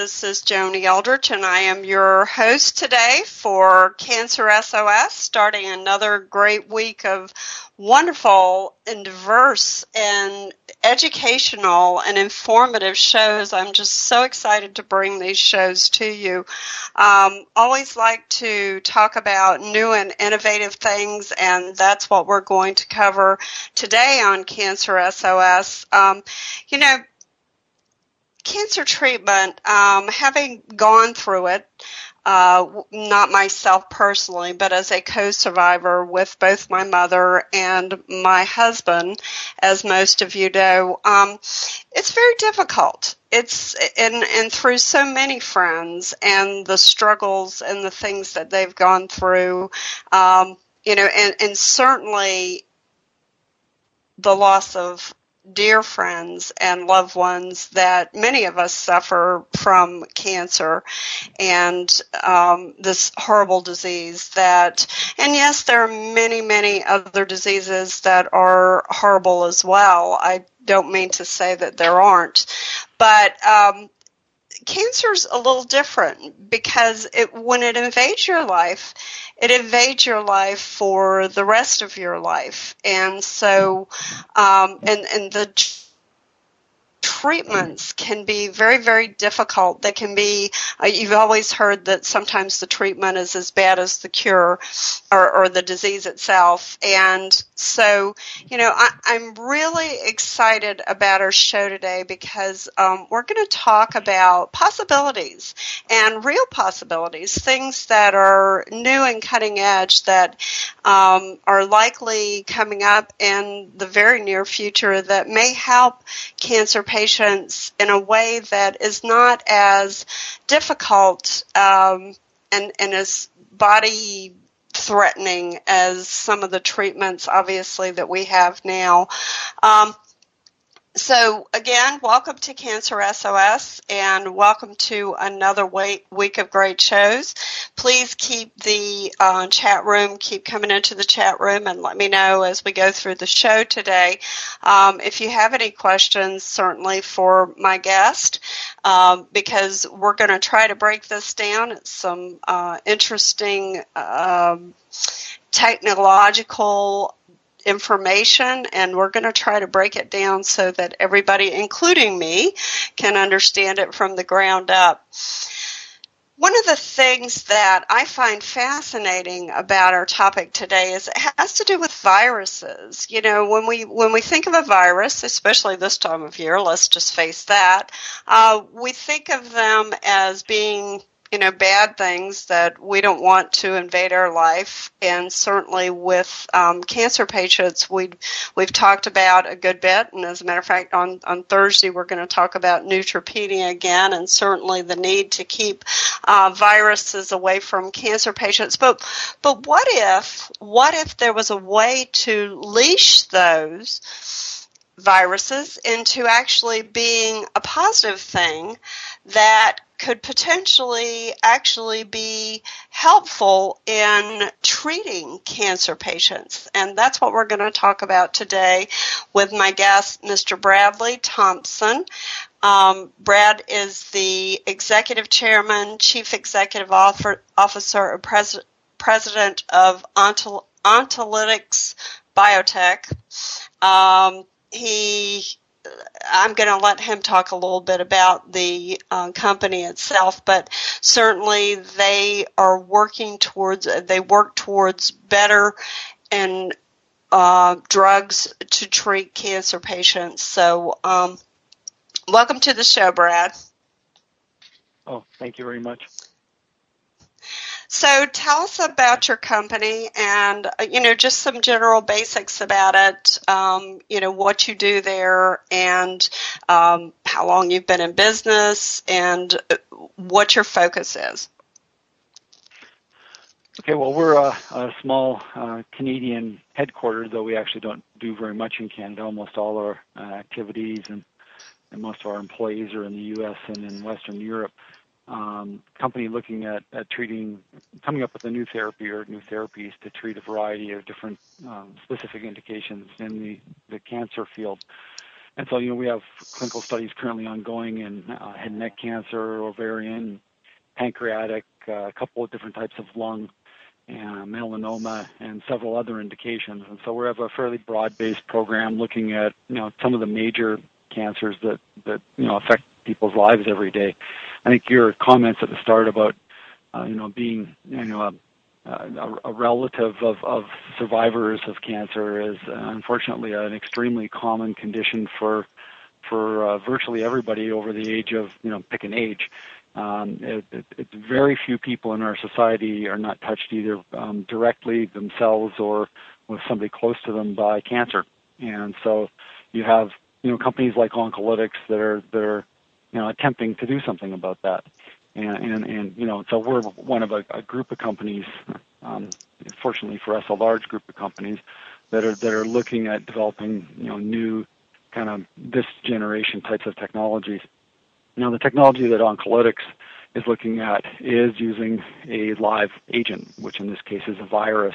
This is Joni Aldrich, and I am your host today for Cancer SOS, starting another great week of wonderful and diverse and educational and informative shows. I'm just so excited to bring these shows to you. Um, always like to talk about new and innovative things, and that's what we're going to cover today on Cancer SOS. Um, you know, cancer treatment, um, having gone through it, uh, not myself personally, but as a co-survivor with both my mother and my husband, as most of you know, um, it's very difficult. It's and and through so many friends and the struggles and the things that they've gone through, um, you know, and and certainly the loss of dear friends and loved ones that many of us suffer from cancer and um, this horrible disease that and yes there are many many other diseases that are horrible as well. I don't mean to say that there aren't but um, cancer's a little different because it when it invades your life it invades your life for the rest of your life. And so um, and and the treatments can be very, very difficult. They can be, uh, you've always heard that sometimes the treatment is as bad as the cure or, or the disease itself. And so, you know, I, am really excited about our show today because um, we're going to talk about possibilities and real possibilities, things that are new and cutting edge that um, are likely coming up in the very near future that may help cancer patients in a way that is not as difficult um, and, and as body threatening as some of the treatments, obviously, that we have now. Um, so again, welcome to Cancer SOS and welcome to another week of great shows. Please keep the uh, chat room, keep coming into the chat room and let me know as we go through the show today. Um, if you have any questions, certainly for my guest, um, because we're going to try to break this down. It's some uh, interesting um, technological information and we're going to try to break it down so that everybody, including me, can understand it from the ground up. one of the things that I find fascinating about our topic today is it has to do with viruses. You know, when we when we think of a virus, especially this time of year, let's just face that, uh, we think of them as being you know bad things that we don't want to invade our life. And certainly with um, cancer patients we we've talked about a good bit. And as a matter of fact on on Thursday we're going to talk about neutropenia again and certainly the need to keep uh, viruses away from cancer patients. But but what if what if there was a way to leash those viruses into actually being a positive thing that could potentially actually be helpful in treating cancer patients. And that's what we're going to talk about today with my guest, Mr. Bradley Thompson. Um, Brad is the executive chairman, chief executive officer, and pres- president of Oncolytics Biotech. Um, he I'm going to let him talk a little bit about the uh, company itself, but certainly they are working towards, they work towards better and uh, drugs to treat cancer patients. So, um, welcome to the show, Brad. Oh, thank you very much. So tell us about your company and, uh, you know, just some general basics about it, um, you know, what you do there and um, how long you've been in business and uh, what your focus is. Okay, well, we're a, a small uh, Canadian headquarters, though we actually don't do very much in Canada. Almost all our uh, activities and, and most of our employees are in the U.S. and in Western Europe um, company looking at, at treating, coming up with a new therapy or new therapies to treat a variety of different um, specific indications in the, the cancer field. And so, you know, we have clinical studies currently ongoing in uh, head and neck cancer, ovarian, pancreatic, uh, a couple of different types of lung, and melanoma, and several other indications. And so we have a fairly broad-based program looking at, you know, some of the major cancers that, that you know, affect people's lives every day. I think your comments at the start about uh, you know being you know a, a, a relative of, of survivors of cancer is uh, unfortunately an extremely common condition for for uh, virtually everybody over the age of you know pick an age. Um, it, it, very few people in our society are not touched either um, directly themselves or with somebody close to them by cancer, and so you have you know companies like Oncolytics that are that are you know, attempting to do something about that. And, and, and you know, so we're one of a, a group of companies, um, fortunately for us, a large group of companies that are, that are looking at developing, you know, new kind of this generation types of technologies. Now, the technology that Oncolytics is looking at is using a live agent, which in this case is a virus,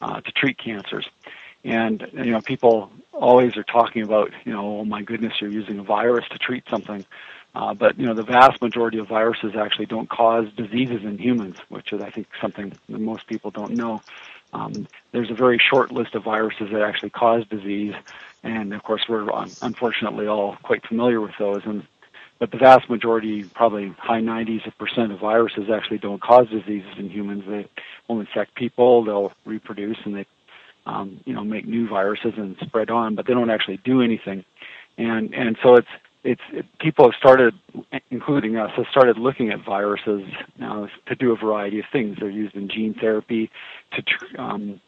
uh, to treat cancers. And you know, people always are talking about, you know, oh my goodness, you're using a virus to treat something. Uh, but you know, the vast majority of viruses actually don't cause diseases in humans, which is, I think, something that most people don't know. Um, there's a very short list of viruses that actually cause disease, and of course, we're unfortunately all quite familiar with those. And but the vast majority, probably high 90s percent of viruses actually don't cause diseases in humans. They will infect people, they'll reproduce, and they, um, you know, make new viruses and spread on, but they don't actually do anything. And and so it's it's it, people have started, including us, have started looking at viruses now to do a variety of things. They're used in gene therapy, to um,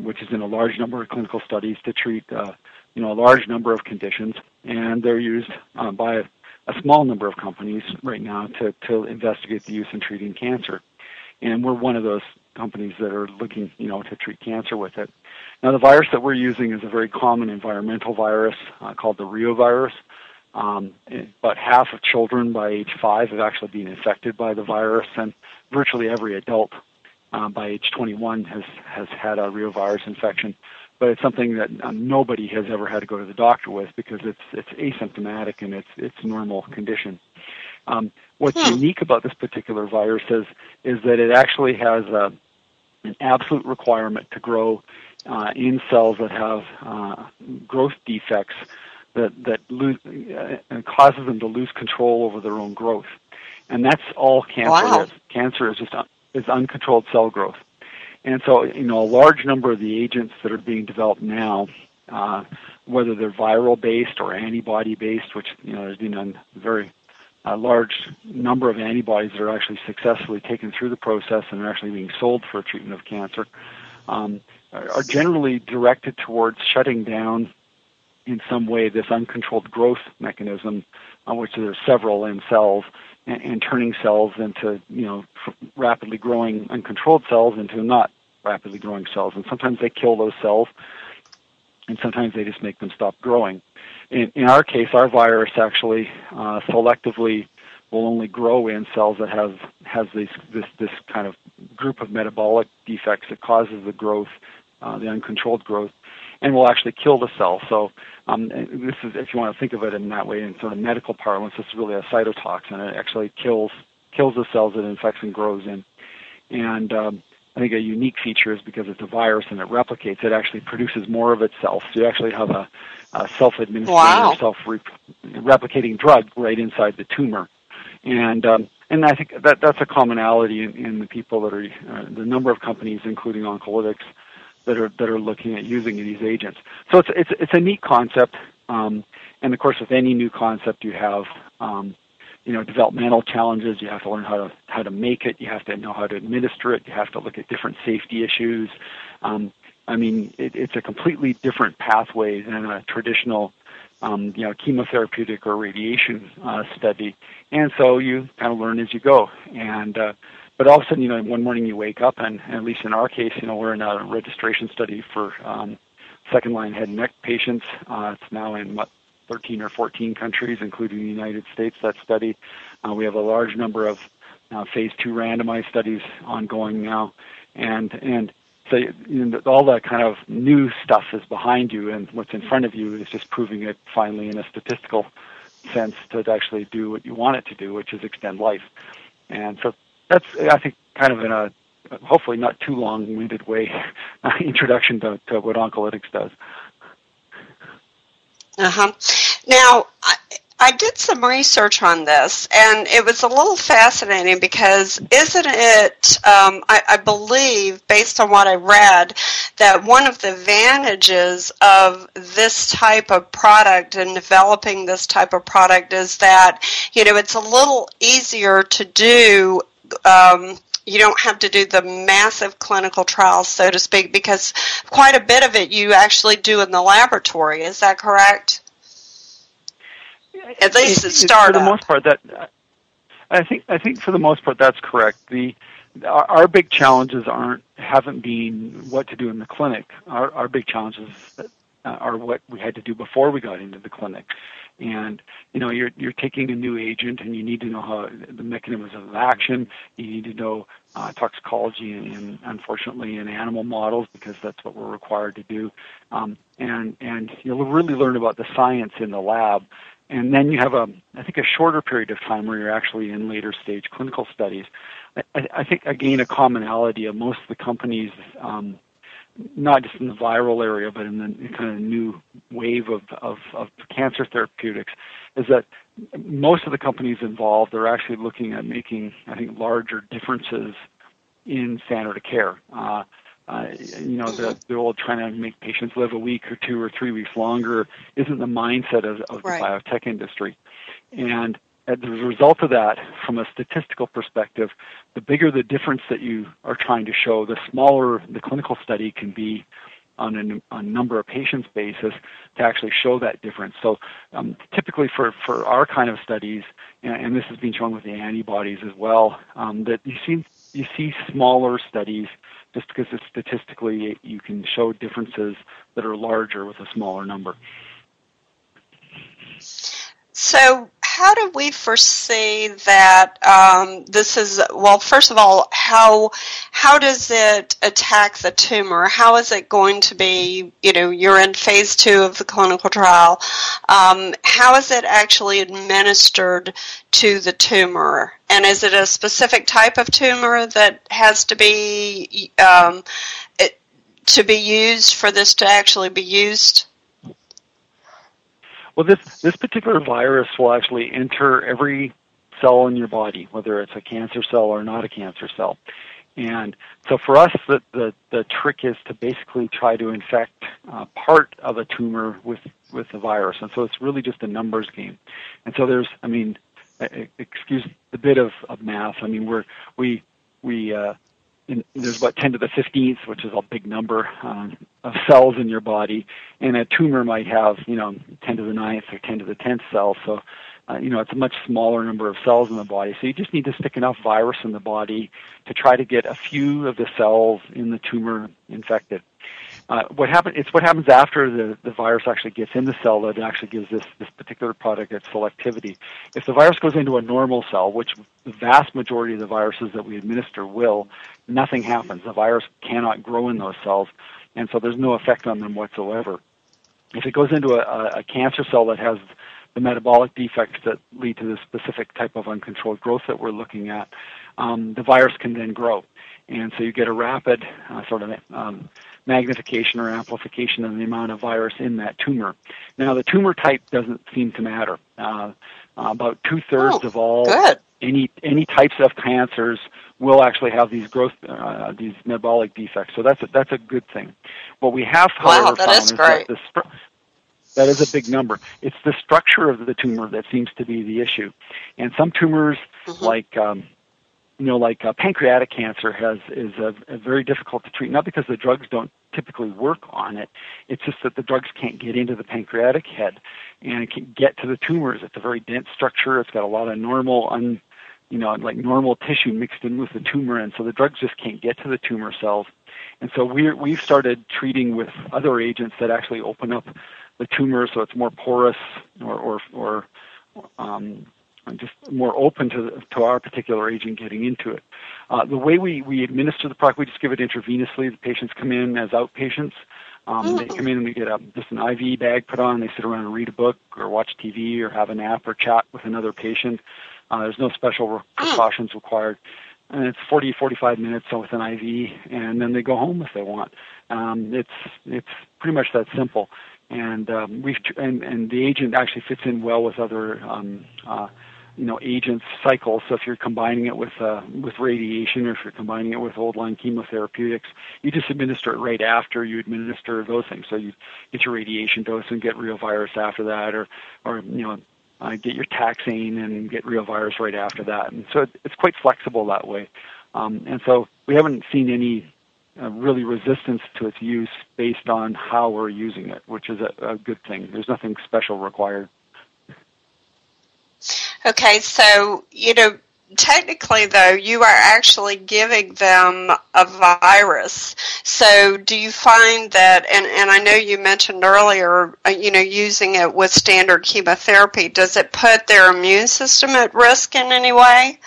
which is in a large number of clinical studies to treat, uh, you know, a large number of conditions, and they're used uh, by a, a small number of companies right now to to investigate the use in treating cancer. And we're one of those companies that are looking, you know, to treat cancer with it. Now, the virus that we're using is a very common environmental virus uh, called the reovirus. Um, about half of children by age five have actually been infected by the virus, and virtually every adult um, by age 21 has has had a reovirus infection. But it's something that um, nobody has ever had to go to the doctor with because it's it's asymptomatic and it's it's normal condition. Um, what's hmm. unique about this particular virus is is that it actually has a, an absolute requirement to grow uh, in cells that have uh, growth defects that that lose, uh, causes them to lose control over their own growth. and that's all cancer Wow. is. Cancer is just un- is uncontrolled cell growth. And so, you know, a large number of the agents that are being developed now, uh, whether they're viral based or antibody based, which you know there's been a very uh, large number of antibodies that are actually successfully taken through the process and are actually being sold for treatment of cancer, um, are generally directed towards shutting down in some way this uncontrolled growth mechanism, on which there are several in cells, and, and turning cells into you know rapidly growing uncontrolled cells into not rapidly growing cells. And sometimes they kill those cells, and sometimes they just make them stop growing. In, in our case, our virus actually uh, selectively will only grow in cells that have has this this this kind of group of metabolic defects that causes the growth, uh, the uncontrolled growth, and will actually kill the cell. So um, this is, if you want to think of it in that way, in sort of medical parlance, this is really a cytotoxin. It actually kills kills the cells it infects and grows in. And um, I think a unique feature is because it's a virus and it replicates, it actually produces more of itself. So you actually have a, a self-administering, Wow. or self-replicating drug right inside the tumor. And um, and I think that that's a commonality in, in the people that are uh, the number of companies, including oncolytics, that are that are looking at using these agents. So it's it's it's a neat concept, um, and of course, with any new concept, you have um, you know developmental challenges. You have to learn how to how to make it. You have to know how to administer it. You have to look at different safety issues. Um, I mean, it, it's a completely different pathway than a traditional um, you know, chemotherapeutic or radiation uh, study, and so you kind of learn as you go. And uh, but all of a sudden, you know, one morning you wake up, and at least in our case, you know, we're in a registration study for um, second-line head and neck patients. Uh, it's now in what 13 or 14 countries, including the United States. That study, uh, we have a large number of uh, phase two randomized studies ongoing now, and and so you know, all that kind of new stuff is behind you, and what's in front of you is just proving it finally in a statistical sense to actually do what you want it to do, which is extend life. And so that's, I think, kind of in a hopefully not too long-winded way introduction to, to what oncolytics does. Uh huh. Now, I, I did some research on this, and it was a little fascinating because isn't it, um, I, I believe, based on what I read, that one of the advantages of this type of product and developing this type of product is that, you know, it's a little easier to do. Um, you don't have to do the massive clinical trials, so to speak, because quite a bit of it you actually do in the laboratory. Is that correct? At least It- it- For the most part, that I think I think for the most part that's correct. The our, our big challenges aren't haven't been what to do in the clinic. Our our big challenges uh, are what we had to do before we got into the clinic. And you know, you're you're taking a new agent, and you need to know how the mechanisms of action. You need to know uh, toxicology, and, and unfortunately, in animal models, because that's what we're required to do. Um, and and you'll really learn about the science in the lab. And then you have a, I think, a shorter period of time where you're actually in later stage clinical studies. I, I think again a commonality of most of the companies. Um, not just in the viral area, but in the kind of new wave of, of, of cancer therapeutics, is that most of the companies involved are actually looking at making, I think, larger differences in standard of care. Uh, uh, you know, the, the old trying to make patients live a week or two or three weeks longer isn't the mindset of, of the biotech industry. And as a result of that, from a statistical perspective, the bigger the difference that you are trying to show, the smaller the clinical study can be on a, on number of patients basis to actually show that difference. So um, typically for, for our kind of studies, and, and this has been shown with the antibodies as well, um, that you see you see smaller studies just because it's statistically you can show differences that are larger with a smaller number. So, how do we foresee that um, this is? Well, first of all, how how does it attack the tumor? How is it going to be? You know, you're in phase two of the clinical trial. Um, how is it actually administered to the tumor? And is it a specific type of tumor that has to be um, it, to be used for this to actually be used? Well, this this particular virus will actually enter every cell in your body, whether it's a cancer cell or not a cancer cell. And so for us, the, the, the trick is to basically try to infect uh, part of a tumor with, with the virus. And so it's really just a numbers game. And so there's, I mean, excuse the bit of, of math. I mean, we're, we, we, uh, in, there's about 10 to the 15th, which is a big number um, of cells in your body, and a tumor might have, you know, 10 to the 9th or 10 to the 10th cells. So uh, you know, it's a much smaller number of cells in the body. So you just need to stick enough virus in the body to try to get a few of the cells in the tumor infected. Uh, what happen, it's what happens after the, the virus actually gets in the cell that actually gives this, this particular product its selectivity. If the virus goes into a normal cell, which the vast majority of the viruses that we administer will, nothing happens. The virus cannot grow in those cells, and so there's no effect on them whatsoever. If it goes into a, a cancer cell that has the metabolic defects that lead to the specific type of uncontrolled growth that we're looking at, um, the virus can then grow. And so you get a rapid uh, sort of um, magnification or amplification of the amount of virus in that tumor. Now, the tumor type doesn't seem to matter. Uh, about two thirds oh, of all good. any any types of cancers will actually have these growth uh, these metabolic defects. So that's a, that's a good thing. What we have, however, wow, that found is is that the, that is a big number. It's the structure of the tumor that seems to be the issue. And some tumors, Mm-hmm. like um, you know, like uh, pancreatic cancer, has is a, a very difficult to treat. Not because the drugs don't typically work on it. It's just that the drugs can't get into the pancreatic head and it can get to the tumors. It's a very dense structure. It's got a lot of normal, un, you know, like normal tissue mixed in with the tumor, and so the drugs just can't get to the tumor cells. And so we we've started treating with other agents that actually open up the tumor so it's more porous or or, or um, just more open to to our particular agent getting into it. Uh, the way we, we administer the product, we just give it intravenously. The patients come in as outpatients. Um, They come in and we get a, just an IV bag put on. They sit around and read a book or watch TV or have a nap or chat with another patient. Uh, there's no special re- precautions required. And it's 40, 45 minutes with an IV, and then they go home if they want. Um, it's it's pretty much that simple. And um, we've and, and the agent actually fits in well with other um, uh, you know agents cycle. So if you're combining it with uh, with radiation, or if you're combining it with old line chemotherapeutics, you just administer it right after you administer those things. So you get your radiation dose and get reovirus after that, or or you know uh, get your taxane and get reovirus right after that. And so it, it's quite flexible that way. Um, and so we haven't seen any uh, really resistance to its use based on how we're using it, which is a, a good thing. There's nothing special required. Okay, so, you know, technically though, you are actually giving them a virus. So do you find that, and, and I know you mentioned earlier, uh, you know, using it with standard chemotherapy, does it put their immune system at risk in any way?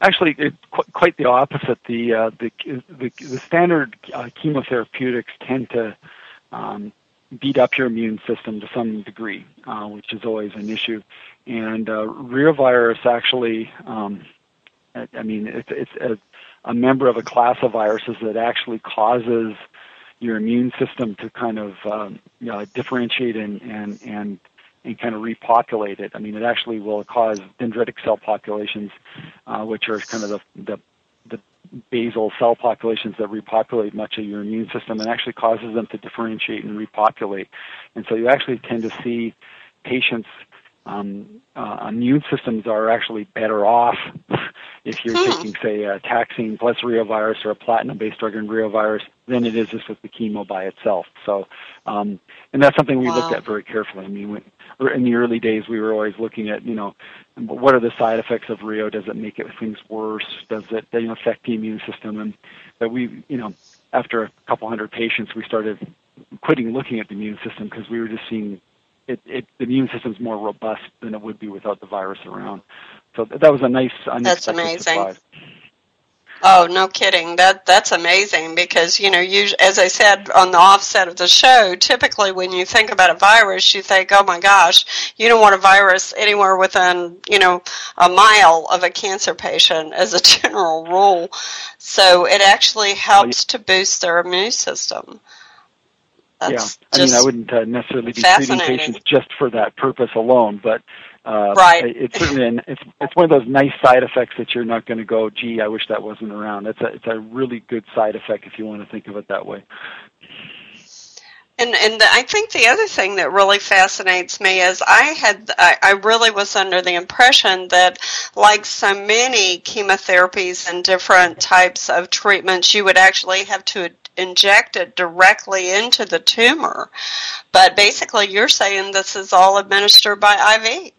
Actually, qu- quite the opposite. The uh, the, the the standard uh, chemotherapeutics tend to um, beat up your immune system to some degree, uh, which is always an issue. And uh, reovirus actually, um, I, I mean, it's, it's a, a member of a class of viruses that actually causes your immune system to kind of um, you know, differentiate and, and, and and kind of repopulate it. I mean, it actually will cause dendritic cell populations, uh, which are kind of the, the the basal cell populations that repopulate much of your immune system, and actually causes them to differentiate and repopulate. And so you actually tend to see patients. Um, uh, immune systems are actually better off if you're Hmm. taking, say, a taxane plus reovirus or a platinum-based drug and reovirus than it is just with the chemo by itself. So, um, and that's something we looked at very carefully. I mean, when, in the early days, we were always looking at, you know, what are the side effects of Rio? Does it make it things worse? Does it, you know, affect the immune system? And that we, you know, after a couple hundred patients, we started quitting looking at the immune system because we were just seeing it, it, the immune system's more robust than it would be without the virus around. So that was a nice That's amazing. surprise. Oh, no kidding. That that's amazing because you know, you as I said on the offset of the show, typically when you think about a virus, you think, "Oh my gosh, you don't want a virus anywhere within, you know, a mile of a cancer patient as a general rule." So, it actually helps to boost their immune system. That's yeah, I mean, I wouldn't uh, necessarily be treating patients just for that purpose alone, but uh, Right. it's certainly an, it's it's one of those nice side effects that you're not going to go, gee, I wish that wasn't around. It's a it's a really good side effect if you want to think of it that way. And and I think the other thing that really fascinates me is I had I, I really was under the impression that like so many chemotherapies and different types of treatments, you would actually have to inject it directly into the tumor. But basically, you're saying this is all administered by IV.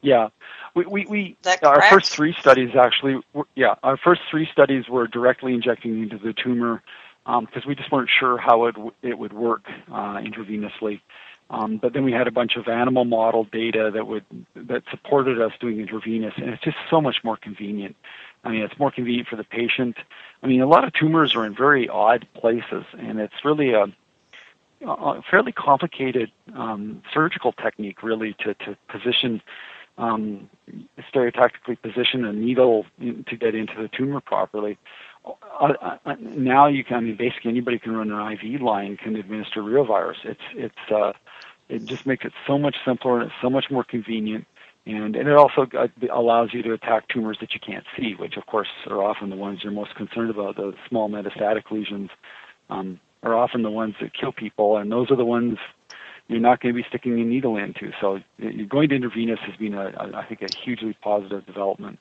Yeah. We, we, we our first three studies actually, were, yeah, our first three studies were directly injecting into the tumor because we just weren't sure how it w- it would work uh, intravenously. Um, but then we had a bunch of animal model data that would that supported us doing intravenous, and it's just so much more convenient. I mean, it's more convenient for the patient. I mean, a lot of tumors are in very odd places, and it's really a, a fairly complicated um, surgical technique, really, to to position um, stereotactically position a needle in, to get into the tumor properly. Uh, uh, now you can, I mean, basically anybody can run an IV line can administer reovirus. It's it's uh, it just makes it so much simpler and it's so much more convenient. And, and it also uh, allows you to attack tumors that you can't see, which of course are often the ones you're most concerned about. The small metastatic lesions um, are often the ones that kill people, and those are the ones you're not going to be sticking a needle into. So you're going to intravenous has been, a, a, I think, a hugely positive development.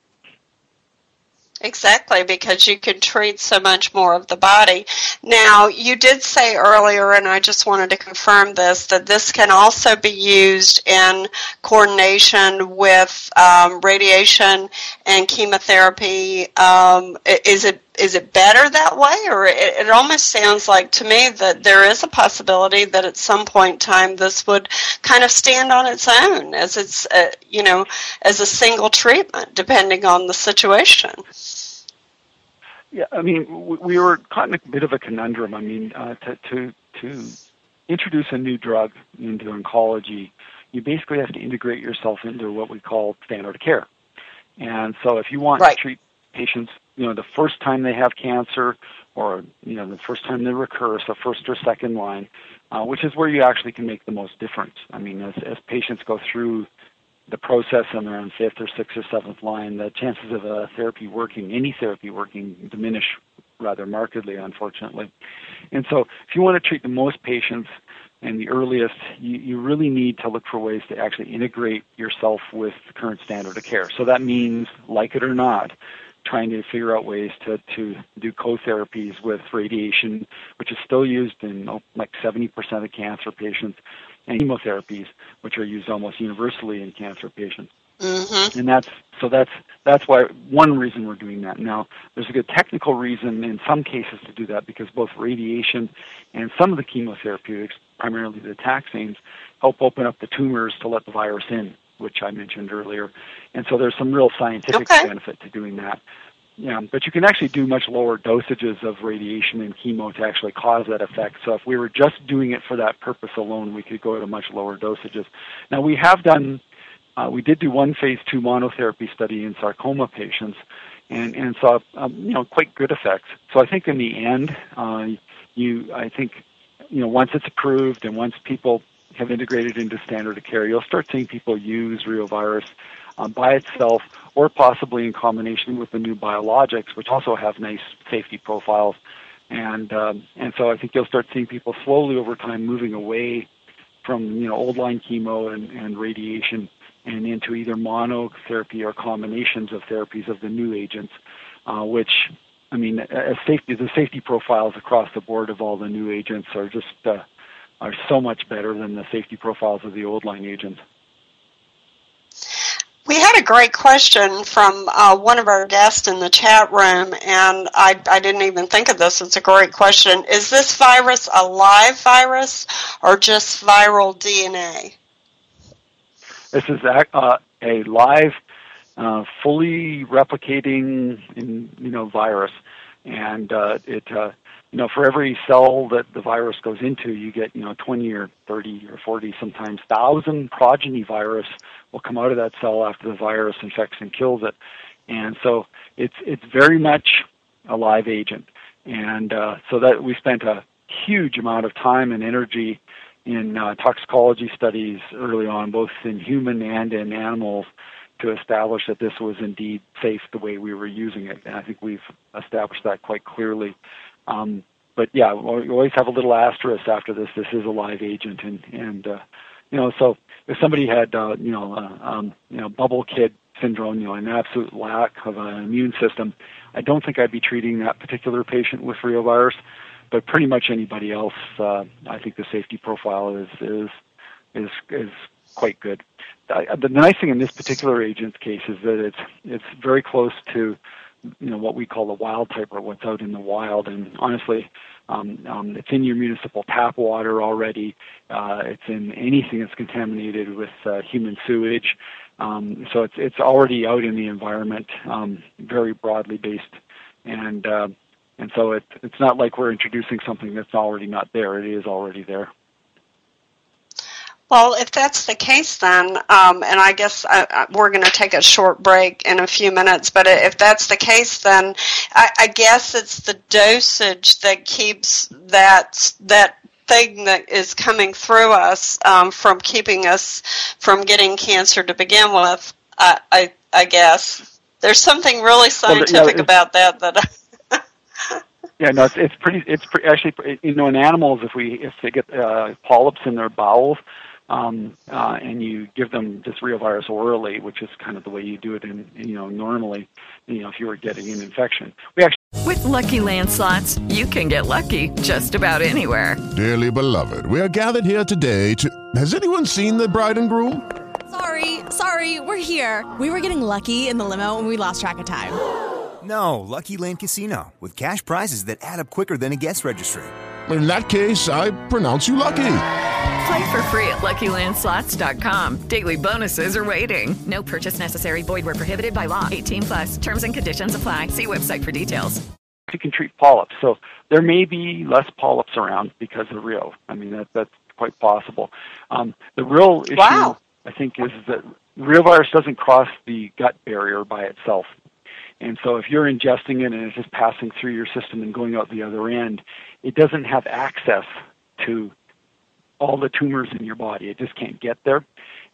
Exactly, because you can treat so much more of the body. Now, you did say earlier, and I just wanted to confirm this, that this can also be used in coordination with um, radiation and chemotherapy. Um, is it is it better that way, or it, it almost sounds like to me that there is a possibility that at some point in time this would kind of stand on its own as it's uh, you know as a single treatment, depending on the situation. Yeah, I mean, we, we were caught in a bit of a conundrum. I mean, uh, to to to introduce a new drug into oncology, you basically have to integrate yourself into what we call standard of care. And so, if you want Right. to treat patients, you know, the first time they have cancer, or you know, the first time they recur, so first or second line, uh, which is where you actually can make the most difference. I mean, as as patients go through the process and they're on fifth or sixth or seventh line, the chances of a therapy working, any therapy working, diminish rather markedly, unfortunately. And so, if you want to treat the most patients and the earliest, you, you really need to look for ways to actually integrate yourself with the current standard of care. So that means, like it or not, trying to figure out ways to, to do co-therapies with radiation, which is still used in oh, like 70% of cancer patients, and chemotherapies, which are used almost universally in cancer patients. hmm And that's so that's that's why one reason we're doing that. Now, there's a good technical reason in some cases to do that because both radiation and some of the chemotherapeutics, primarily the taxanes, help open up the tumors to let the virus in, which I mentioned earlier. And so there's some real scientific Okay. benefit to doing that. Yeah, but you can actually do much lower dosages of radiation and chemo to actually cause that effect. So if we were just doing it for that purpose alone, we could go to much lower dosages. Now we have done, uh, we did do one phase two monotherapy study in sarcoma patients, and and saw um, you know quite good effects. So I think in the end, uh, you I think you know once it's approved and once people have integrated into standard of care, you'll start seeing people use reovirus um, by itself or possibly in combination with the new biologics, which also have nice safety profiles. And um, and so I think you'll start seeing people slowly over time moving away from you know old line chemo and, and radiation and into either monotherapy or combinations of therapies of the new agents, uh, which I mean, as safety the safety profiles across the board of all the new agents are just uh, are so much better than the safety profiles of the old line agents. We had a great question from uh, one of our guests in the chat room, and I, I didn't even think of this. It's a great question. Is this virus a live virus or just viral DNA? This is a, uh, a live, uh, fully replicating, in, you know, virus, and uh, it, uh, you know, for every cell that the virus goes into, you get, you know, 20 or 30 or 40, sometimes thousand progeny virus will come out of that cell after the virus infects and kills it, and so it's it's very much a live agent, and uh, so that we spent a huge amount of time and energy in uh, toxicology studies early on, both in human and in animals, to establish that this was indeed safe the way we were using it. And I think we've established that quite clearly. Um, but yeah, we always have a little asterisk after this. This is a live agent, and and uh, you know, so if somebody had uh, you know uh, um, you know bubble kid syndrome, you know, an absolute lack of an immune system, I don't think I'd be treating that particular patient with reovirus. But pretty much anybody else, uh, I think the safety profile is is is is quite good. I, the nice thing in this particular agent's case is that it's it's very close to you know what we call the wild type or what's out in the wild. And honestly um, um, it's in your municipal tap water already. Uh, it's in anything that's contaminated with uh, human sewage. Um, so it's it's already out in the environment um, very broadly based. And uh, and so it, it's not like we're introducing something that's already not there. It is already there well, if that's the case, then, um, and I guess I, uh, I, uh, we're going to take a short break in a few minutes, but if that's the case, then I, I guess it's the dosage that keeps that that thing that is coming through us um, from keeping us from getting cancer to begin with. I, I, I guess there's something really scientific well, yeah, about that that. yeah, no, it's, it's pretty. It's actually, you know, in animals, if we if they get uh, polyps in their bowels, um, uh, and you give them this reovirus orally, which is kind of the way you do it in, you know, normally, you know, if you were getting an infection. We actually With lucky landslots, you can get lucky just about anywhere. Dearly beloved, we are gathered here today to. Has anyone seen the bride and groom? Sorry, sorry, we're here. We were getting lucky in the limo and we lost track of time. No, Lucky Land Casino with cash prizes that add up quicker than a guest registry. In that case, I pronounce you lucky. Play for free at LuckyLandSlots.com. Daily bonuses are waiting. No purchase necessary. Void were prohibited by law. 18 plus. Terms and conditions apply. See website for details. You can treat polyps, so there may be less polyps around because of Rio. I mean that that's quite possible. Um, the real issue, wow. I think, is that reovirus doesn't cross the gut barrier by itself. And so if you're ingesting it and it's just passing through your system and going out the other end, it doesn't have access to all the tumors in your body. It just can't get there.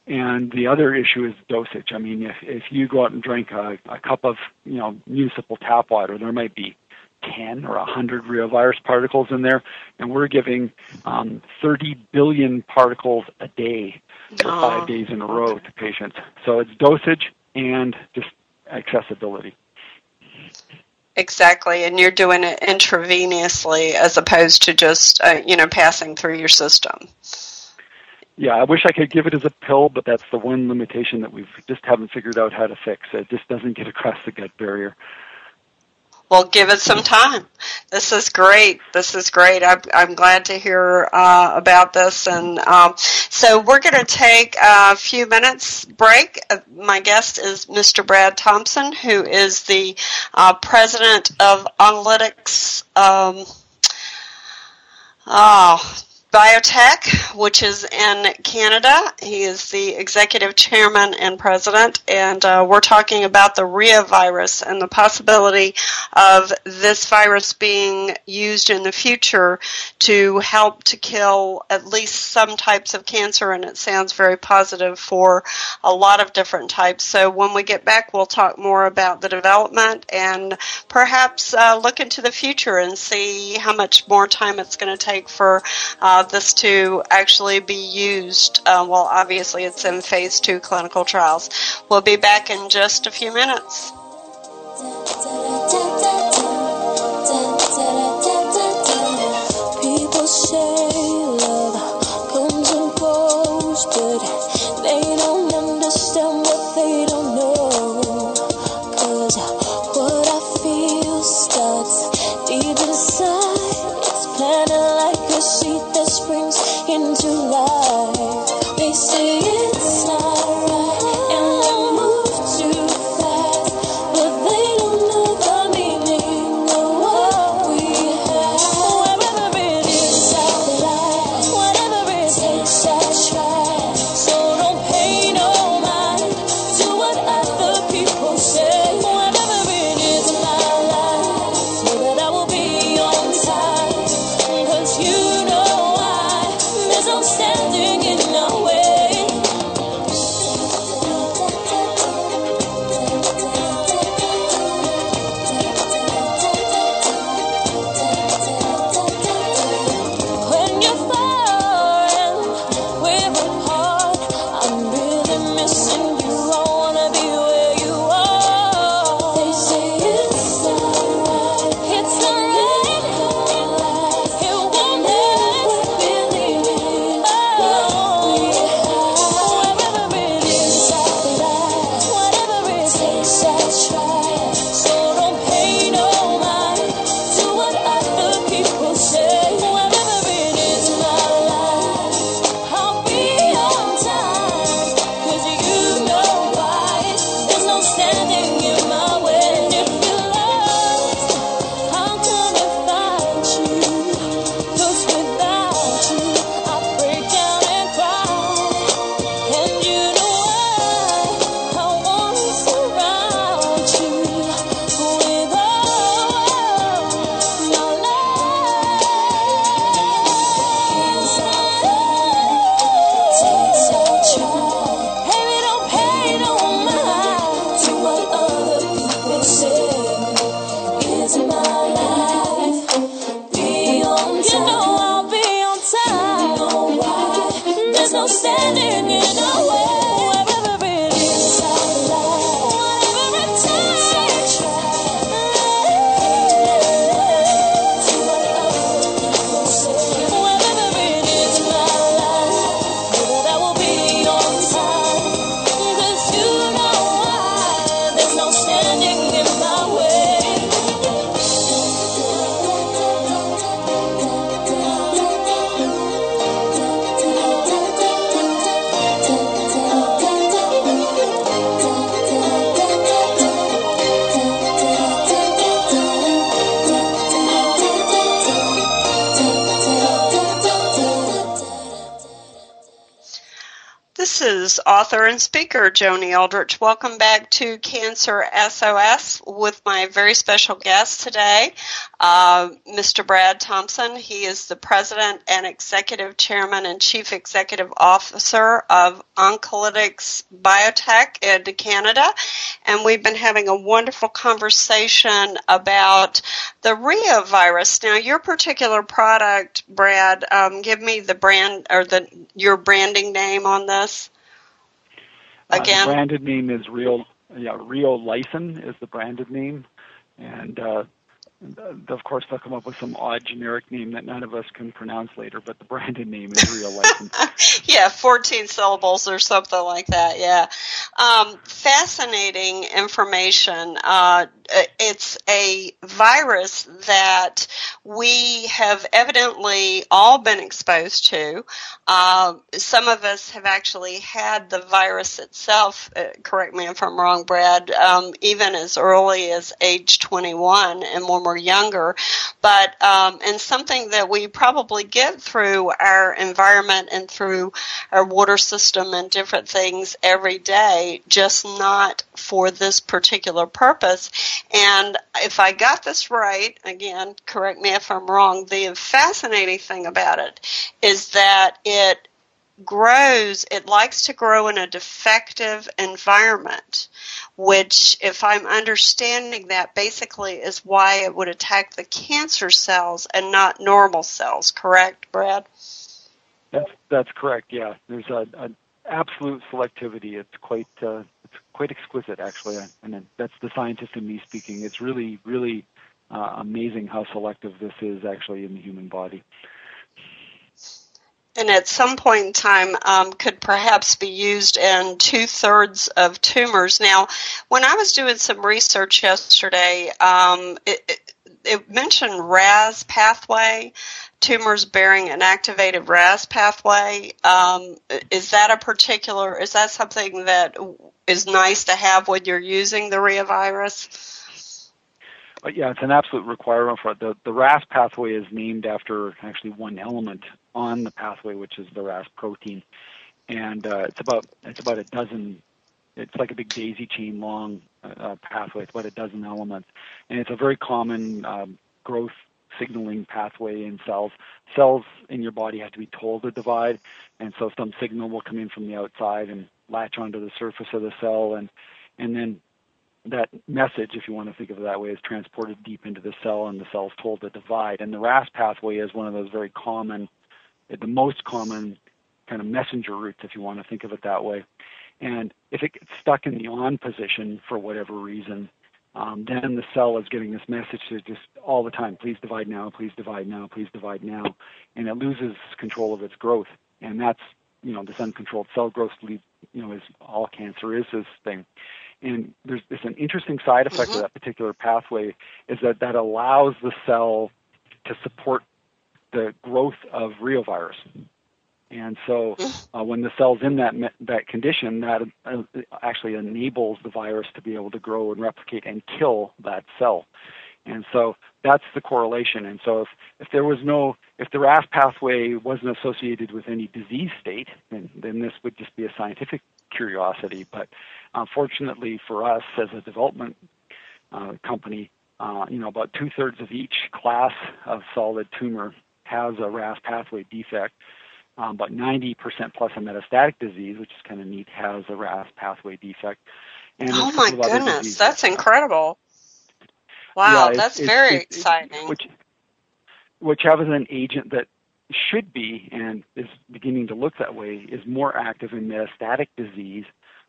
And the other issue is dosage. I mean, if, if you go out and drink a, a cup of, you know, municipal tap water, there might be 10 or 100 reovirus particles in there, and we're giving um, 30 billion particles a day for oh. five days in a row to patients. So it's dosage and just accessibility. Exactly, and you're doing it intravenously as opposed to just uh, you know passing through your system. Yeah, I wish I could give it as a pill, but that's the one limitation that we've just haven't figured out how to fix. It just doesn't get across the gut barrier. Well, give it some time. This is great. This is great. I'm, I'm glad to hear uh, about this. And um, so we're going to take a few minutes break. Uh, my guest is Mr. Brad Thompson, who is the uh, president of Oncolytics. Um, oh, Biotech, which is in Canada. He is the executive chairman and president, and uh, we're talking about the reovirus and the possibility of this virus being used in the future to help to kill at least some types of cancer, and it sounds very positive for a lot of different types. So when we get back, we'll talk more about the development and perhaps uh, look into the future and see how much more time it's going to take for uh, this to actually be used. Uh, well, obviously, it's in phase two clinical trials. We'll be back in just a few minutes. People say love comes and goes, but author and speaker Joni Aldrich. Welcome back to Cancer SOS with my very special guest today, uh, Mr. Brad Thompson. He is the president and executive chairman and chief executive officer of Oncolytics Biotech in Canada. And we've been having a wonderful conversation about the reovirus. Now, your particular product, Brad, um, give me the brand or the your branding name on this again. Uh, the branded name is Real. Yeah, Reolysin is the branded name, and uh, of course they'll come up with some odd generic name that none of us can pronounce later. But the branded name is Reolysin. yeah, 14 syllables or something like that. Yeah, um, fascinating information. Uh, it's a virus that we have evidently all been exposed to. Uh, some of us have actually had the virus itself. Uh, correct me if I'm wrong, Brad. Um, even as early as age 21, and when we're younger. But um, and something that we probably get through our environment and through our water system and different things every day, just not for this particular purpose. And if I got this right, again, correct me if I'm wrong, the fascinating thing about it is that it grows, it likes to grow in a defective environment, which, if I'm understanding that, basically is why it would attack the cancer cells and not normal cells, correct, Brad? That's, that's correct, yeah. There's a, a absolute selectivity. It's quite uh, it's quite exquisite, actually, and that's the scientist in me speaking. It's really, really uh, amazing how selective this is actually in the human body. And at some point in time, um, could perhaps be used in two thirds of tumors. Now, when I was doing some research yesterday, um, it, it, it mentioned RAS pathway tumors bearing an activated RAS pathway. Um, is that a particular? Is that something that is nice to have when you're using the reovirus? Uh, yeah, it's an absolute requirement for it. The, the RAS pathway is named after actually one element on the pathway, which is the RAS protein, and uh, it's about it's about a dozen. It's like a big daisy chain long uh, pathway. It's about a dozen elements, and it's a very common um, growth signaling pathway in cells. Cells in your body have to be told to divide, and so some signal will come in from the outside and latch onto the surface of the cell, and and then that message, if you want to think of it that way, is transported deep into the cell, and the cell is told to divide. And the RAS pathway is one of those very common, the most common kind of messenger routes, if you want to think of it that way. And if it gets stuck in the on position for whatever reason, um, then the cell is getting this message to just all the time, please divide now, please divide now, please divide now, and it loses control of its growth. And that's, you know, this uncontrolled cell growth, leads, you know, is all cancer is this thing. And there's, there's an interesting side effect mm-hmm. of that particular pathway is that that allows the cell to support the growth of reovirus. And so, uh, when the cell's in that that condition, that uh, actually enables the virus to be able to grow and replicate and kill that cell. And so that's the correlation. And so if, if there was no, if the RAS pathway wasn't associated with any disease state, then, then this would just be a scientific curiosity. But unfortunately for us as a development uh, company, uh, you know, about two thirds of each class of solid tumor has a RAS pathway defect um, but 90% plus of metastatic disease, which is kind of neat, has a RAS pathway defect. And oh my goodness, that's incredible! Wow, yeah, that's it's, very it's, exciting. which, which has an agent that should be and is beginning to look that way is more active in metastatic disease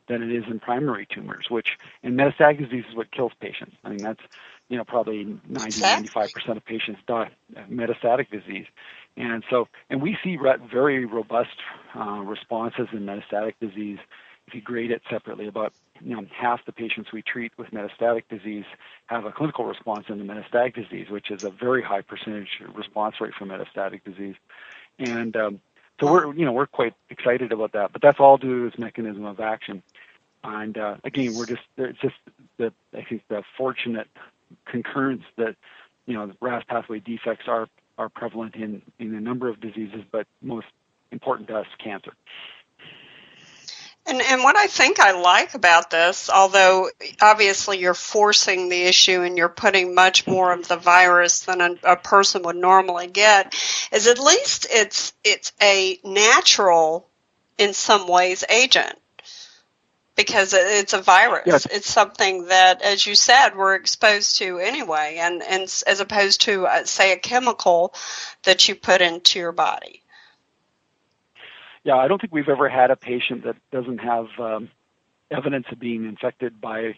than it is in primary tumors, which in metastatic disease is what kills patients. I mean, that's you know probably 90 95 percent of patients die of metastatic disease, and so and we see very robust uh, responses in metastatic disease. If you grade it separately, about you know half the patients we treat with metastatic disease have a clinical response in the metastatic disease, which is a very high percentage response rate for metastatic disease, and um, so we're you know we're quite excited about that. But that's all due to its mechanism of action. And uh, again, we're just it's just the I think the fortunate concurrence that you know RAS pathway defects are are prevalent in in a number of diseases, but most important to us, cancer. And, and what I think I like about this, although obviously you're forcing the issue and you're putting much more of the virus than a, a person would normally get, is at least it's it's a natural, in some ways, agent because it's a virus. Yes. It's something that, as you said, we're exposed to anyway, and and as opposed to uh, say a chemical that you put into your body. Yeah, I don't think we've ever had a patient that doesn't have um, evidence of being infected by,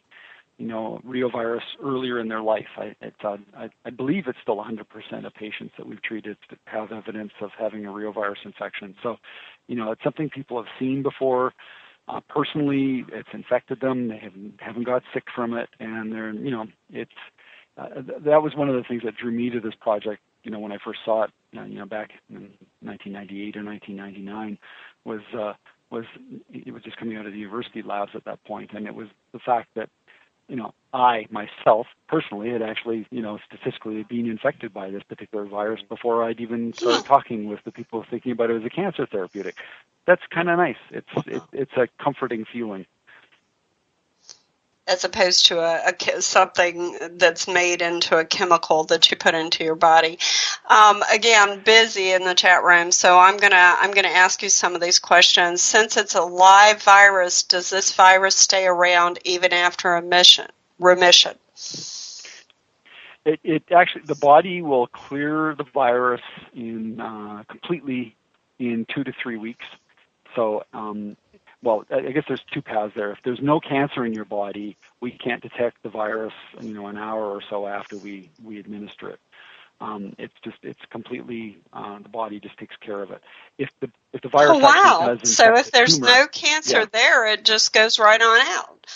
you know, reovirus earlier in their life. I, it's, uh, I, I believe it's still 100% of patients that we've treated that have evidence of having a reovirus infection. So, you know, it's something people have seen before. Uh, personally, it's infected them. They haven't haven't got sick from it, and they're you know it's uh, th- that was one of the things that drew me to this project. You know, when I first saw it, uh, you know, back in 1998 or 1999, was uh, was it was just coming out of the university labs at that point, and it was the fact that you know I myself personally had actually you know statistically been infected by this particular virus before I'd even started talking with the people thinking about it as a cancer therapeutic. That's kind of nice. It's it, it's a comforting feeling. As opposed to a, a something that's made into a chemical that you put into your body. Um, again, busy in the chat room, so I'm gonna I'm gonna ask you some of these questions. Since it's a live virus, does this virus stay around even after remission? Remission. It, it actually the body will clear the virus in uh, completely in two to three weeks. So, um, well, I guess there's two paths there. If there's no cancer in your body, we can't detect the virus, you know, an hour or so after we we administer it. Um, it's just it's completely uh, the body just takes care of it. If the if the virus Oh wow! So if the there's tumor, no cancer yeah. there, it just goes right on out.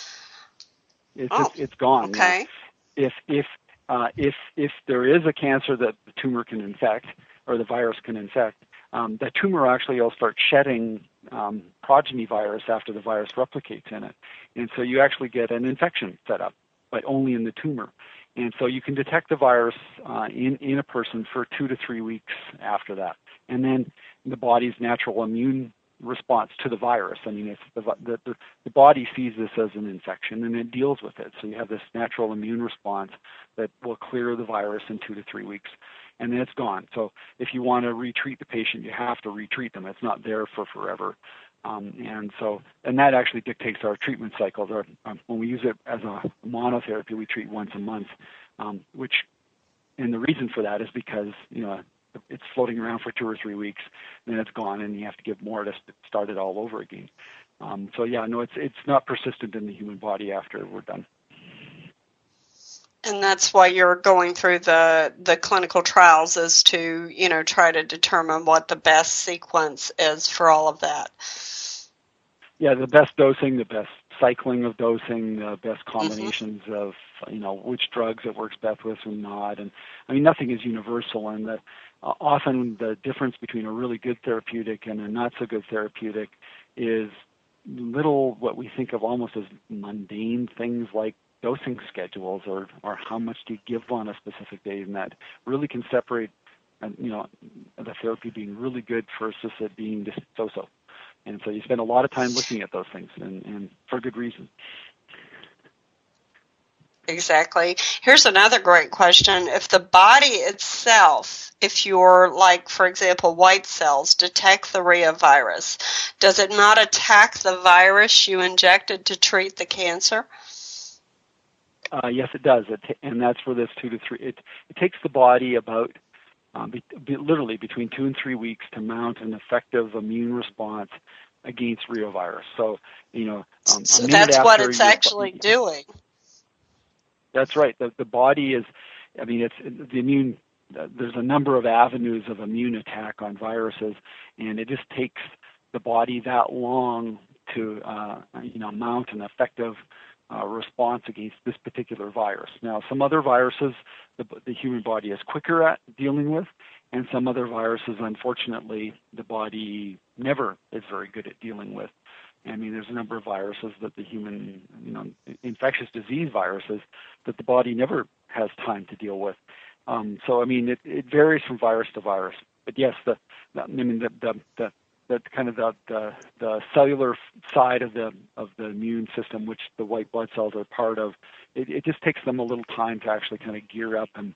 It's Oh, just, it's gone. you know. Okay. If if uh, if if there is a cancer that the tumor can infect or the virus can infect, um, the tumor actually will start shedding um, progeny virus after the virus replicates in it, and so you actually get an infection set up, but only in the tumor. And so you can detect the virus uh, in in a person for two to three weeks after that, and then the body's natural immune response to the virus. I mean, the, the, the, the body sees this as an infection and it deals with it. So you have this natural immune response that will clear the virus in two to three weeks, and then it's gone. So if you want to retreat the patient, you have to retreat them. It's not there for forever. Um, and so, and that actually dictates our treatment cycles. Our, um, when we use it as a monotherapy, we treat once a month, um, which, and the reason for that is because you know it's floating around for two or three weeks, then it's gone, and you have to give more to start it all over again. Um, so yeah, no, it's it's not persistent in the human body after we're done. And that's why you're going through the the clinical trials is to, you know, try to determine what the best sequence is for all of that. Yeah, the best dosing, the best cycling of dosing, the best combinations of you know which drugs it works best with and not. And I mean, nothing is universal, and the, uh, often the difference between a really good therapeutic and a not so good therapeutic is little what we think of almost as mundane things like dosing schedules or or how much do you give on a specific day, and that really can separate. You know, the therapy being really good versus it being just so-so. And so you spend a lot of time looking at those things, and, and for good reason. Exactly. Here's another great question. If the body itself, if your, like, for example, white cells detect the reovirus, does it not attack the virus you injected to treat the cancer? Uh, yes, it does, it ta- and that's where this two to three. It it takes the body about um, be, be, literally between two and three weeks to mount an effective immune response against reovirus. So you know, um, So that's what it's actually doing. That's right. The the body is, I mean, it's the immune. uh, There's a number of avenues of immune attack on viruses, and it just takes the body that long to, uh, you know, mount an effective uh, response against this particular virus. Now, some other viruses the, the human body is quicker at dealing with, and some other viruses, unfortunately, the body never is very good at dealing with. I mean, there's a number of viruses that the human, you know, infectious disease viruses that the body never has time to deal with. Um, so, I mean, it, it varies from virus to virus. But yes, the, the I mean, the, the, the that kind of the, the the cellular side of the of the immune system, which the white blood cells are part of. It, it just takes them a little time to actually kind of gear up and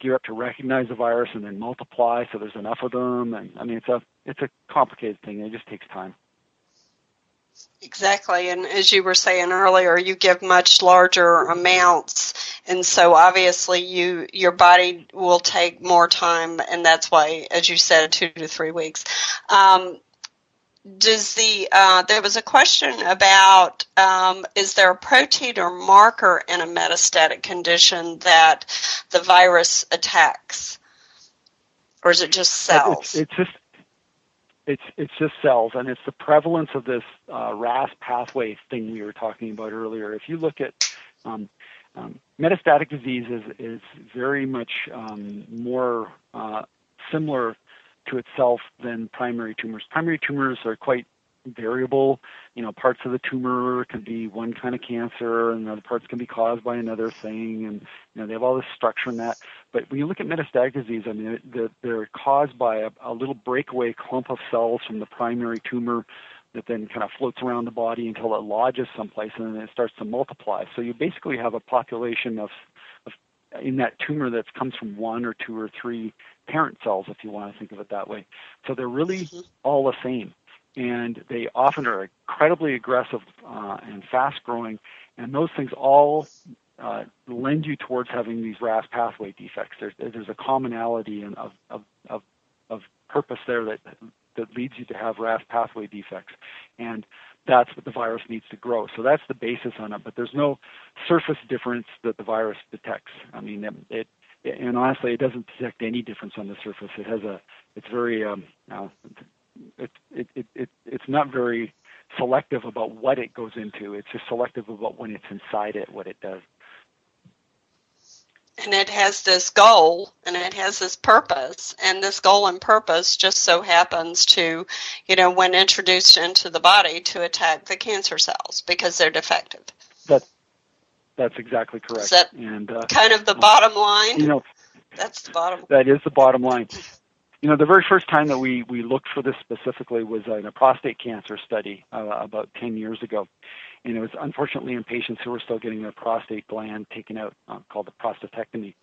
gear up to recognize the virus and then multiply so there's enough of them and i mean it's a it's a complicated thing it just takes time Exactly, and as you were saying earlier, you give much larger amounts, and so obviously you your body will take more time, and that's why, as you said, two to three weeks. Um, does the uh, there was a question about um, is there a protein or marker in a metastatic condition that the virus attacks, or is it just cells? It's, it's just it's it's just cells, and it's the prevalence of this uh, RAS pathway thing we were talking about earlier. If you look at um, um, metastatic disease is, is very much um, more uh, similar to itself than primary tumors. Primary tumors are quite variable. You know, parts of the tumor can be one kind of cancer, and other parts can be caused by another thing, and you know they have all this structure in that. But when you look at metastatic disease, I mean, they're, they're caused by a, a little breakaway clump of cells from the primary tumor that then kind of floats around the body until it lodges someplace, and then it starts to multiply. So you basically have a population of, of in that tumor that comes from one or two or three parent cells, if you want to think of it that way. So they're really mm-hmm. all the same and they often are incredibly aggressive uh, and fast growing, and those things all uh, lend you towards having these RAS pathway defects. There's, there's a commonality in, of, of, of, of purpose there that, that leads you to have RAS pathway defects, and that's what the virus needs to grow. So that's the basis on it, but there's no surface difference that the virus detects. I mean, it, it and honestly, it doesn't detect any difference on the surface. It has a, it's very, um, uh, it, it, it, it, it's not very selective about what it goes into. It's just selective about when it's inside it, what it does. And it has this goal and it has this purpose. And this goal and purpose just so happens to, you know, when introduced into the body, to attack the cancer cells because they're defective. That, that's exactly correct. Is that and, uh, kind of the bottom line? You know, that's the bottom. That is the bottom line you know, the very first time that we, we looked for this specifically was in a prostate cancer study uh, about 10 years ago. And it was unfortunately in patients who were still getting their prostate gland taken out, uh, called the prostatectomy.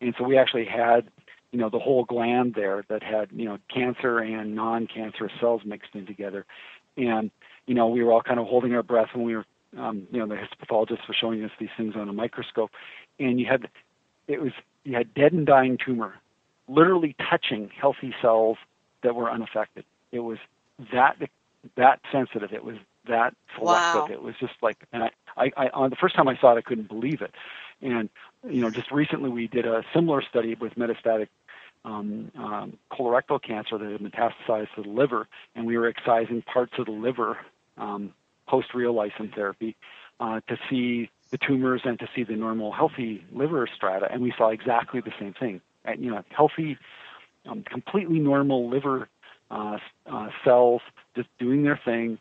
And so we actually had, you know, the whole gland there that had, you know, cancer and non-cancerous cells mixed in together. And, you know, we were all kind of holding our breath when we were, um, you know, the histopathologist was showing us these things on a microscope. And you had, it was, you had dead and dying tumor literally touching healthy cells that were unaffected. It was that that sensitive. It was that selective. Wow. It was just like, and I, I, I, on the first time I saw it, I couldn't believe it. And you know, just recently we did a similar study with metastatic um, um, colorectal cancer that had metastasized to the liver, and we were excising parts of the liver um, post Reolysin therapy uh, to see the tumors and to see the normal healthy liver strata, and we saw exactly the same thing you know, healthy, um, completely normal liver uh, uh, cells just doing their thing,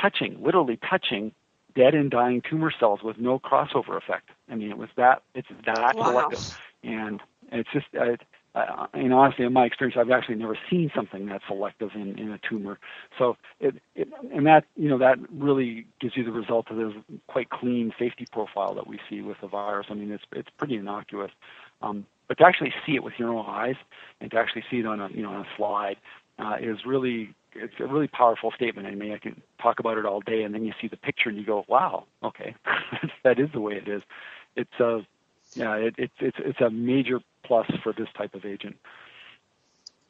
touching, literally touching dead and dying tumor cells with no crossover effect. I mean, it was that it's that wow. selective, and it's just. Uh, uh, and honestly, in my experience, I've actually never seen something that selective in, in a tumor. So, it, it, and that you know that really gives you the result of this quite clean safety profile that we see with the virus. I mean, it's it's pretty innocuous. Um, but to actually see it with your own eyes and to actually see it on a you know on a slide uh, is really it's a really powerful statement. I mean, I can talk about it all day, and then you see the picture and you go, "Wow, okay, that is the way it is." It's a yeah, it, it's it's it's a major plus for this type of agent.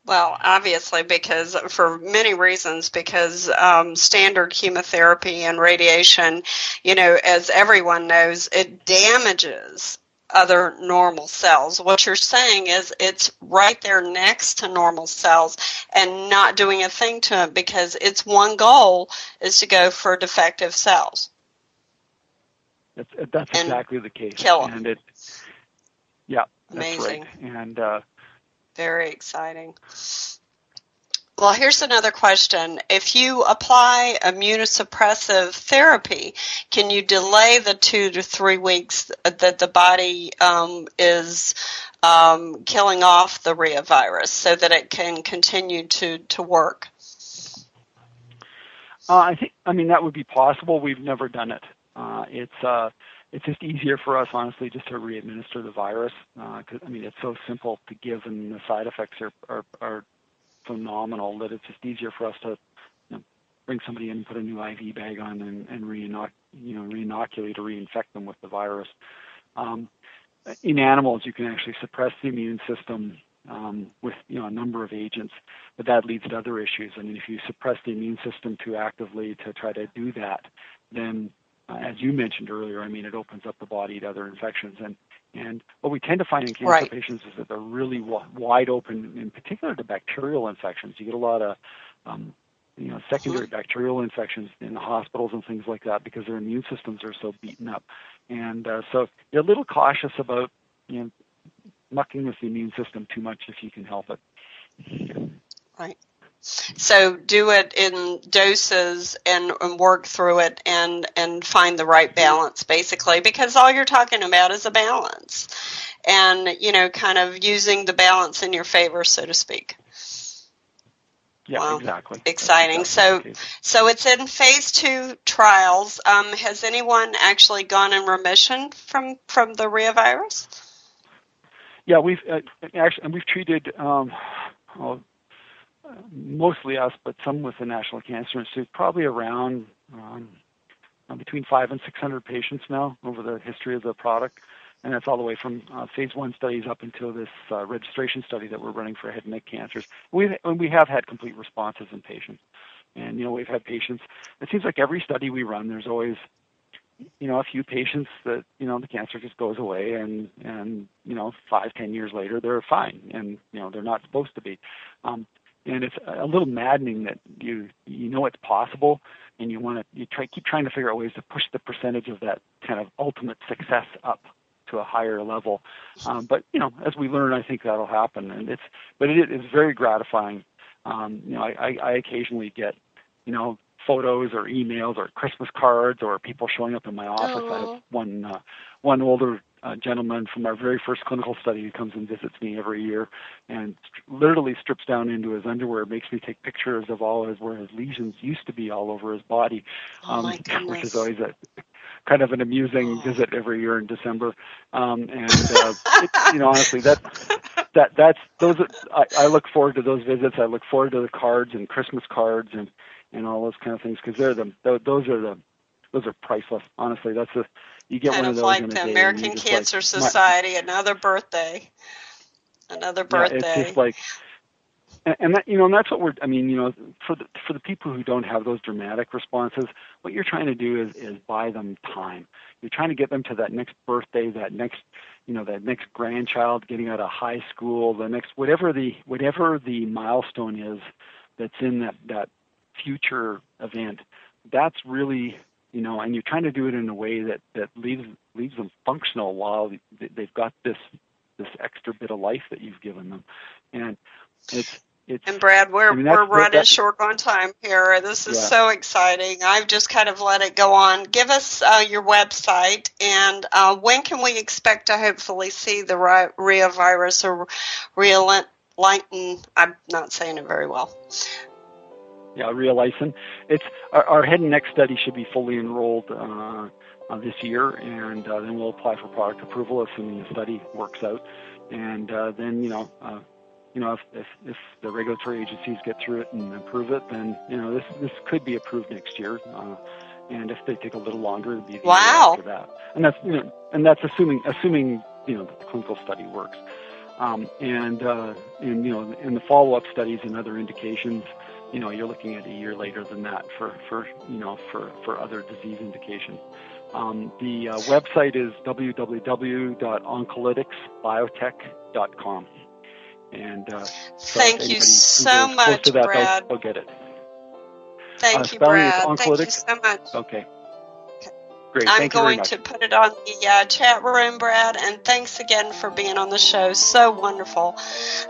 Well, obviously, because for many reasons, because um, standard chemotherapy and radiation, you know, as everyone knows, it damages other normal cells. What you're saying is it's right there next to normal cells and not doing a thing to it because its one goal is to go for defective cells. That's, that's exactly the case. Kill them. And it, Amazing. Right. And uh, very exciting. Well, here's another question. If you apply immunosuppressive therapy, can you delay the two to three weeks that the body um, is um, killing off the reovirus so that it can continue to, to work? Uh, I think. I mean, that would be possible. We've never done it. Uh, it's uh, it's just easier for us, honestly, just to re-administer the virus. Uh, I mean, it's so simple to give, and the side effects are are, are phenomenal that it's just easier for us to you know, bring somebody in and put a new IV bag on and, and re-inoc- you know, re-inoculate or reinfect them with the virus. Um, in animals, you can actually suppress the immune system um, with you know a number of agents, but that leads to other issues. I mean, if you suppress the immune system too actively to try to do that, then uh, as you mentioned earlier, I mean, it opens up the body to other infections. And and what we tend to find in cancer Right. patients is that they're really w- wide open, in particular to bacterial infections. You get a lot of um, you know secondary bacterial infections in the hospitals and things like that because their immune systems are so beaten up. And uh, so you're a little cautious about you know mucking with the immune system too much if you can help it. Right. So do it in doses and, and work through it and and find the right balance basically because all you're talking about is a balance and you know kind of using the balance in your favor so to speak. Yeah, Wow. exactly. Exciting. Exactly So so it's in phase 2 trials. Um, has anyone actually gone in remission from from the reovirus? Yeah, we've uh, actually and we've treated um, well, mostly us, but some with the National Cancer Institute, probably around um, uh, between five and six hundred patients now over the history of the product, and that's all the way from uh, phase one studies up until this uh, registration study that we're running for head and neck cancers. We've and we have had complete responses in patients, and you know we've had patients. It seems like every study we run, there's always you know a few patients that you know the cancer just goes away and and you know five ten years later they're fine and you know they're not supposed to be um and it's a little maddening that you you know it's possible and you want to you try keep trying to figure out ways to push the percentage of that kind of ultimate success up to a higher level. Um but you know as we learn i think that'll happen. And it's but it is very gratifying. Um you know i i, I occasionally get you know photos or emails or Christmas cards or people showing up in my office. I have one uh, one older uh, gentleman from our very first clinical study who comes and visits me every year and st- literally strips down into his underwear, makes me take pictures of all his where his lesions used to be all over his body, Oh my which is always a kind of an amusing visit every year in December. Um, and uh, it, you know, honestly, that that that's those. Are, I, I look forward to those visits. I look forward to the cards and Christmas cards and and all those kind of things because they're the tho- those are the those are priceless. Honestly, that's a you get kind one of of those like the American Cancer like, my- Society, another birthday. Another yeah, birthday. it's just like, and, and that you know, and that's what we're. I mean, you know, for the for the people who don't have those dramatic responses, what you're trying to do is is buy them time. You're trying to get them to that next birthday, that next, you know, that next grandchild getting out of high school, the next whatever the whatever the milestone is that's in that that future event. That's really you know, and you're trying to do it in a way that that leaves leaves them functional while they- they've got this this extra bit of life that you've given them, and it's it's. And Brad, we're I mean, we're running short on time here. This is Yeah. so exciting. I've just kind of let it go on. Give us uh, your website and uh, when can we expect to hopefully see the ri- reovirus or Rhea Lighten? I'm not saying it very well. Yeah, Reolysin it's our, our head and neck study should be fully enrolled uh, uh, this year, and uh, then we'll apply for product approval assuming the study works out, and uh, then you know. Uh, you know, if, if if the regulatory agencies get through it and approve it, then you know this this could be approved next year. Uh, and if they take a little longer, it'd be the Wow. after that. And that's you know, and that's assuming assuming you know that the clinical study works. Um, and uh, and you know, in the follow-up studies and other indications, you know, you're looking at a year later than that for for you know for for other disease indications. Um, the uh, website is www.oncolyticsbiotech.com. And uh, so Thank you so much, that, Brad. They'll, they'll get it. Thank Uh, you, Brad. Thank you so much. Okay. Great. I'm Thank going to put it on the uh, chat room, Brad, and thanks again for being on the show. So wonderful.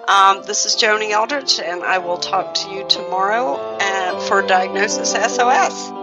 Um, this is Joni Aldrich, and I will talk to you tomorrow uh, for Diagnosis SOS.